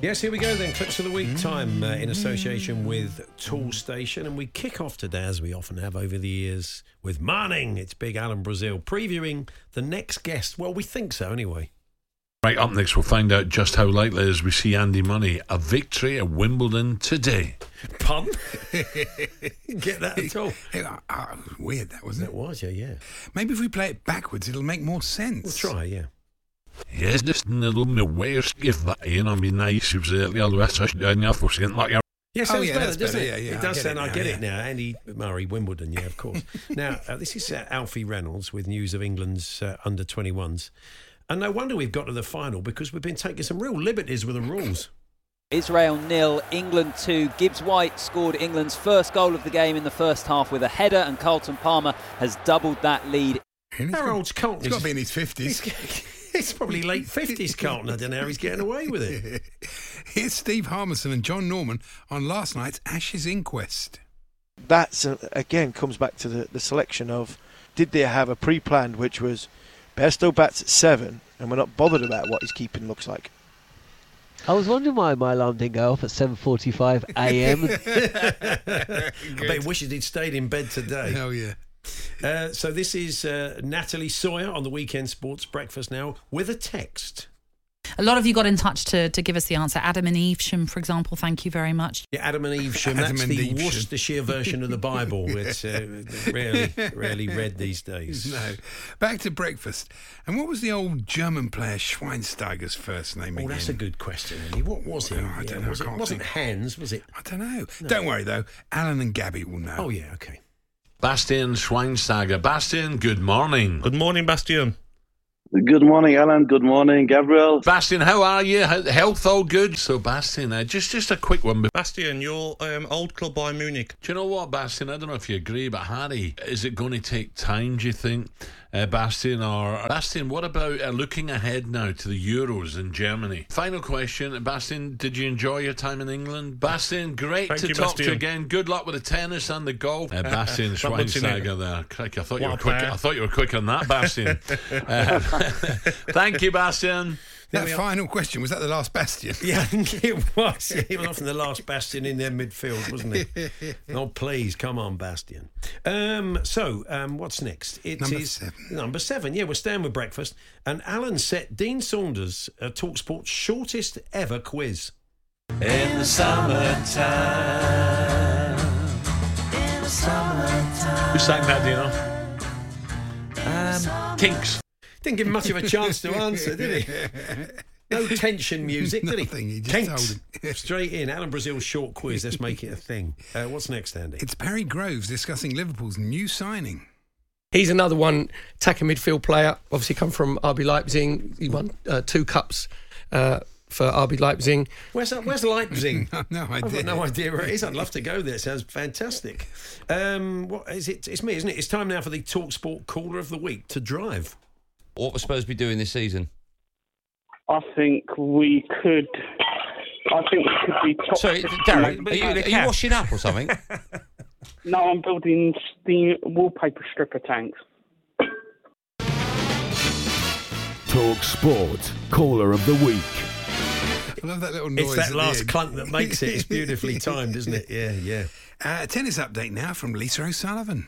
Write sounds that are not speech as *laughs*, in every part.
Yes, here we go then. Clips of the week time uh, in association with Toolstation. And we kick off today, as we often have over the years, with Manning. It's Big Alan Brazil previewing the next guest. Well, we think so anyway. Right up next, we'll find out just how likely it is we see Andy Money a victory at Wimbledon today. Pun? *laughs* Get that at all? Hey, uh, uh, weird that wasn't It it? was, yeah, yeah. Maybe if we play it backwards, it'll make more sense. We'll try, yeah. Yes, this little me where's if that in on be nice if the other rest of down your for saying like your Yeah, Oh, yeah, better, doesn't better. it? Yeah, yeah, it I does get sound. it I now, get yeah. it now. Andy Murray, Wimbledon. Yeah, of course. *laughs* now uh, this is uh, Alfie Reynolds with news of England's uh, under 21s, and no wonder we've got to the final because we've been taking some real liberties with the rules. Israel nil, England two. Gibbs-White scored England's first goal of the game in the first half with a header, and Carlton Palmer has doubled that lead. How old's Carlton? He's got to be in his 50s. It's probably late 50s, Carlton. I don't know how he's getting away with it. *laughs* Here's Steve Harmison and John Norman on last night's Ashes inquest. that's uh, again comes back to the, the selection of did they have a pre-planned which was Bairstow bats at seven and we're not bothered about what his keeping looks like. I was wondering why my alarm didn't go off at 7:45 a.m. *laughs* I bet he wishes he'd stayed in bed today. Oh, yeah. Uh, so this is uh, Natalie Sawyer on the Weekend Sports Breakfast now with a text. A lot of you got in touch to, to give us the answer. Adam and Evesham, for example, thank you very much. Yeah, Adam and Evesham. *laughs* Adam That's and the Evesham. Worcestershire version of the Bible. *laughs* It's uh, rarely, rarely read these days. No. Back to breakfast. And what was the old German player Schweinsteiger's first name Oh, again? that's a good question, Andy. What was it? Oh, I don't know, Was I it can't wasn't think. Hans, was it? I don't know. Don't worry, though. Alan and Gabby will know. Oh, yeah, okay. Bastian Schweinsteiger. Bastian, good morning. Good morning, Bastian. Good morning, Alan. Good morning, Gabriel. Bastian, how are you? Health all good? So, Bastian, uh, just just a quick one. Do Bastian, your um, old club Bayern Munich. Do you know what, Bastian? I don't know if you agree, but Harry, is it going to take time? Do you think, uh, Bastian? Or Bastian, what about uh, looking ahead now to the Euros in Germany? Final question, Bastian. Did you enjoy your time in England? Bastian, great Thank to you, talk to you again. Good luck with the tennis and the golf. Uh, Bastian That looks in it. Schweinsteiger there. Crikey, I thought you were a quick. I thought you were quick on that, Bastian. *laughs* Uh, *laughs* thank you, Bastian. That final question, was that the last bastion? *laughs* Yeah, it was. Yeah, he was often the last bastion in their midfield, wasn't he? *laughs* oh, please, come on, Bastion. Um, so, um, what's next? It Number is seven. Number seven. Yeah, we're staying with breakfast. And Alan set Dean Saunders, uh, Talksport's shortest ever quiz. In the summertime. In the summertime. Who sang that, do you know? Um, Kinks. Didn't give him much of a chance to answer, did he? *laughs* No tension music, did he? Nothing, he just Kinks. told him. *laughs* Straight in. Alan Brazil's short quiz. Let's make it a thing. Uh, what's next, Andy? It's Perry Groves discussing Liverpool's new signing. He's another one, attacking midfield player. Obviously, come from RB Leipzig. He won uh, two cups uh, for RB Leipzig. Where's Where's Leipzig? *laughs* no I've idea. got no idea where it is. I'd love to go there. It sounds fantastic. Um, what is it? It's me, isn't it? It's time now for the Talksport Caller of the Week to drive. What we're supposed to be doing this season? I think we could. I think we could be top. Sorry, Darren, are you, are you washing up or something? *laughs* No, I'm building steam wallpaper stripper tanks. Talk Sport, caller of the week. I love that little noise. It's that last clunk that makes it. It's beautifully *laughs* timed, isn't it? Yeah, yeah. Uh, tennis update now from Lisa O'Sullivan.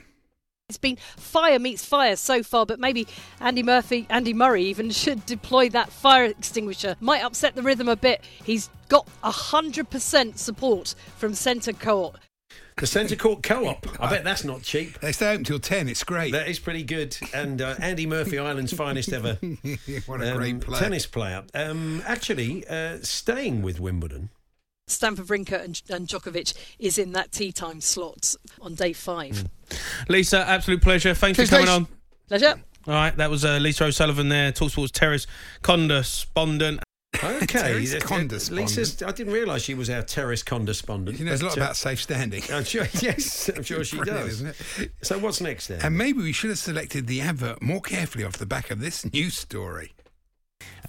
It's been fire meets fire so far, but maybe Andy Murphy, Andy Murray even *laughs* should deploy that fire extinguisher. Might upset the rhythm a bit. He's got 100% support from centre court. The Centre Court Co-op. I bet that's not cheap. They stay open till 10. It's great. That is pretty good. And uh, Andy Murphy, Ireland's finest ever *laughs* what a um, great player. tennis player. Um, actually, uh, staying with Wimbledon. Stanford Brinker and, and Djokovic is in that tea time slot on day five. Lisa, absolute pleasure. Thanks Cheers, for coming Lisa. on. Pleasure. All right, that was uh, Lisa O'Sullivan there, Talksport's terrace correspondent. Okay, *laughs* Terrace condespondent. Lisa's, I didn't realise she was our terrace condespondent. She knows a but, lot uh, about safe standing. I'm sure, *laughs* yes, I'm sure she does. isn't it? So what's next then? And maybe we should have selected the advert more carefully off the back of this news story.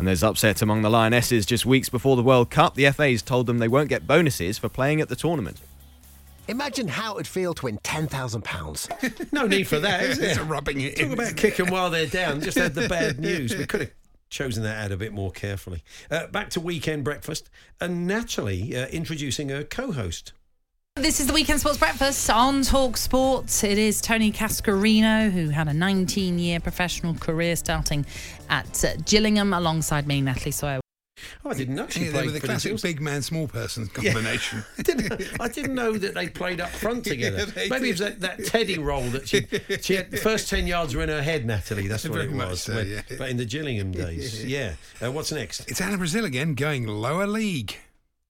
And there's upset among the Lionesses just weeks before the World Cup. The FA's told them they won't get bonuses for playing at the tournament. Imagine how it'd feel to win £10,000. *laughs* no need for that, is It's there? rubbing it Talk in. about kicking while they're down. Just had the bad news. We could have chosen that ad a bit more carefully. Uh, back to weekend breakfast, and naturally uh, introducing a co-host. This is the Weekend Sports Breakfast on Talk Sports. It is Tony Cascarino, who had a 19 year professional career starting at uh, Gillingham alongside me, Natalie Sawyer. Oh, I didn't know she Yeah, they played were the for the classic big man, small person combination. *laughs* I didn't, I didn't know that they played up front *laughs* together. Yeah, they Maybe it was that, that Teddy role that she she had. The first ten yards were in her head, Natalie. That's what Very it was. so, When- yeah. But in the Gillingham days, *laughs* yeah. Uh, what's next? It's Alan Brazil again, going lower league.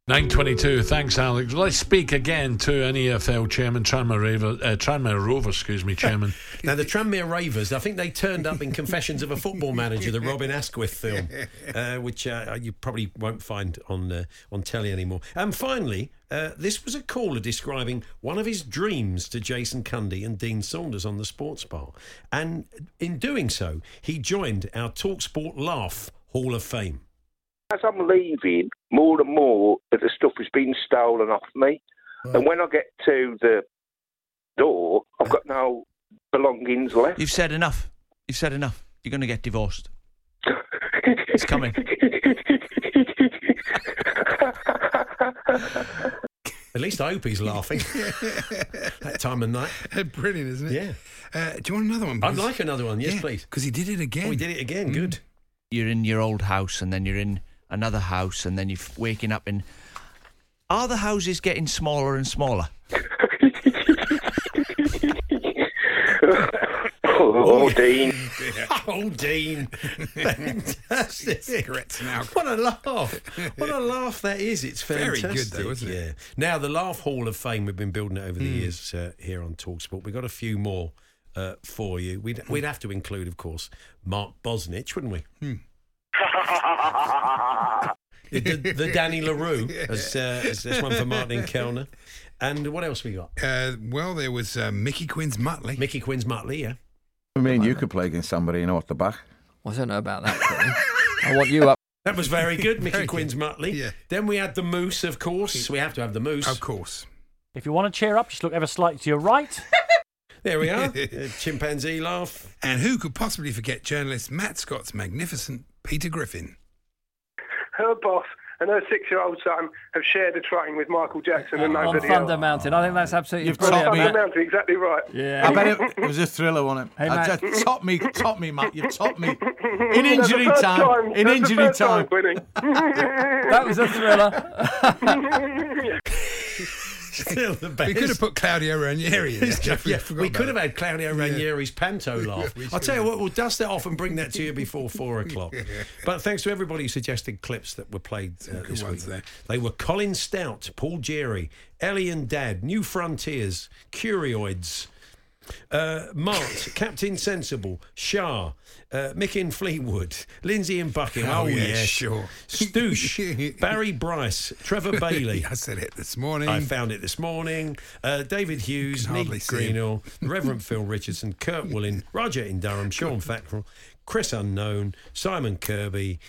922, thanks Alex. Let's speak again to an EFL chairman, Tranmere, Raver, uh, Tranmere Rovers, excuse me, chairman. *laughs* Now, the Tranmere Ravers, I think they turned up in Confessions of a Football Manager, the *laughs* Robin Asquith film, uh, which uh, you probably won't find on uh, on telly anymore. And finally, uh, this was a caller describing one of his dreams to Jason Cundy and Dean Saunders on the Sports Bar. And in doing so, he joined our Talksport Laugh Hall of Fame. As I'm leaving, more and more of the stuff is being stolen off me. And when I get to the door, I've got no belongings left. You've said enough. You've said enough. You're going to get divorced. *laughs* it's coming. At least I hope he's laughing *laughs* that time of night. Brilliant, isn't it? Yeah. Uh, do you want another one? I'd like another one. Yes, Yeah, please. Because he did it again. Oh, he did it again. Good. You're in your old house, and then you're in another house, and then you're waking up in. Are the houses getting smaller and smaller? *laughs* Oh, Dean. *laughs* Oh, Dean. Fantastic. Cigarettes now. What a laugh. What a laugh that is. It's Very good though, isn't it? yeah. Now, the Laugh Hall of Fame we've been building it over the Mm. years uh, here on Talksport. We've got a few more uh, for you. We'd, we'd have to include, of course, Mark Bosnich, wouldn't we? Hmm. *laughs* the, the, *laughs* the Danny LaRue, as, uh, as this one for Martin Kelner. And what else we got? Uh, well, there was uh, Mickey Quinn's Muttley. Mickey Quinn's Muttley, yeah. I mean, you could play against somebody you know at the back. I don't know about that. I want you up. That was very good, *laughs* Mickey Very Quinn's Muttley. Then we had the Moose, of course. We have to have the Moose. Of course. If you want to cheer up, just look ever slightly to your right. *laughs* There we are. Chimpanzee laugh. And who could possibly forget journalist Matt Scott's magnificent Peter Griffin? Her boss and her six-year-old son have shared a train with Michael Jackson and on nobody Thunder else. Mountain. I think that's absolutely You've brilliant. topped me. Thunder Mountain, exactly right. Yeah. I bet it, it was a thriller, wasn't it? Hey, I Matt. just- top me, top me, Matt. You've topped me. *laughs* In injury first time. In That's the injury first time. Quinny. *laughs* *laughs* that was a thriller. *laughs* Still the best. We could have put Claudio Ranieri in. *laughs* Yeah, we could have had Claudio Ranieri's panto *laughs* laugh. I'll tell you what, we'll dust it off and bring that to you before four o'clock. But thanks to everybody who suggested clips that were played uh, this week. ones there. They were Colin Stout, Paul Jerry, Ellie and Dad, New Frontiers, Curioids, uh, Mart, *laughs* Captain Sensible, Shah, uh, Mick in Fleetwood, Lindsay in Bucking. Oh, Oh, yeah, sure. Stoosh, *laughs* Barry Bryce, Trevor Bailey. *laughs* I said it this morning. I found it this morning. Uh, David Hughes, Nick. Greenall, Reverend Phil Richardson, Kurt Woolen, Roger in Durham, Sean Fackrell, Chris Unknown, Simon Kirby,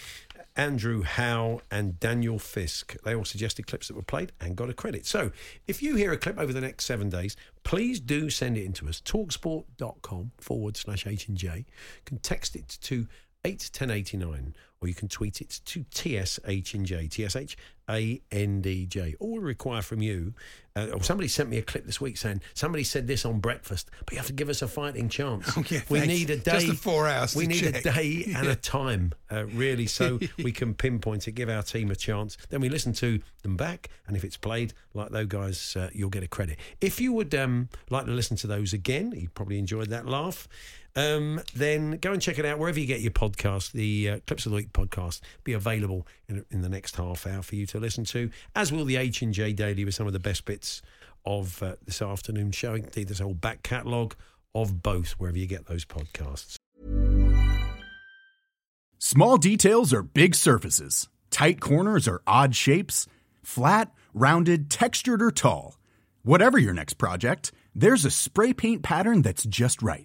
Andrew Howe, and Daniel Fisk. They all suggested clips that were played and got a credit. So if you hear a clip over the next seven days, please do send it in to us. Talksport.com forward slash H and J. Can text it to 81089 or you can tweet it to TSH and J, TSH A N D J. All we require from you, uh, or somebody sent me a clip this week saying somebody said this on breakfast, but you have to give us a fighting chance. *laughs* Oh, yeah, we thanks. need a day. Just the four hours We need a check. day and *laughs* Yeah. a time, uh, really, so *laughs* we can pinpoint it, give our team a chance. Then we listen to them back, and if it's played like those guys, uh, you'll get a credit. If you would um, like to listen to those again, you probably enjoyed that laugh. Um, then go and check it out wherever you get your podcast. The uh, Clips of the Week podcast be available in, in the next half hour for you to listen to, as will the H and J Daily with some of the best bits of uh, this afternoon show. Indeed, this whole back catalogue of both wherever you get those podcasts. Small details are big surfaces. Tight corners are odd shapes. Flat, rounded, textured, or tall. Whatever your next project, there's a spray paint pattern that's just right.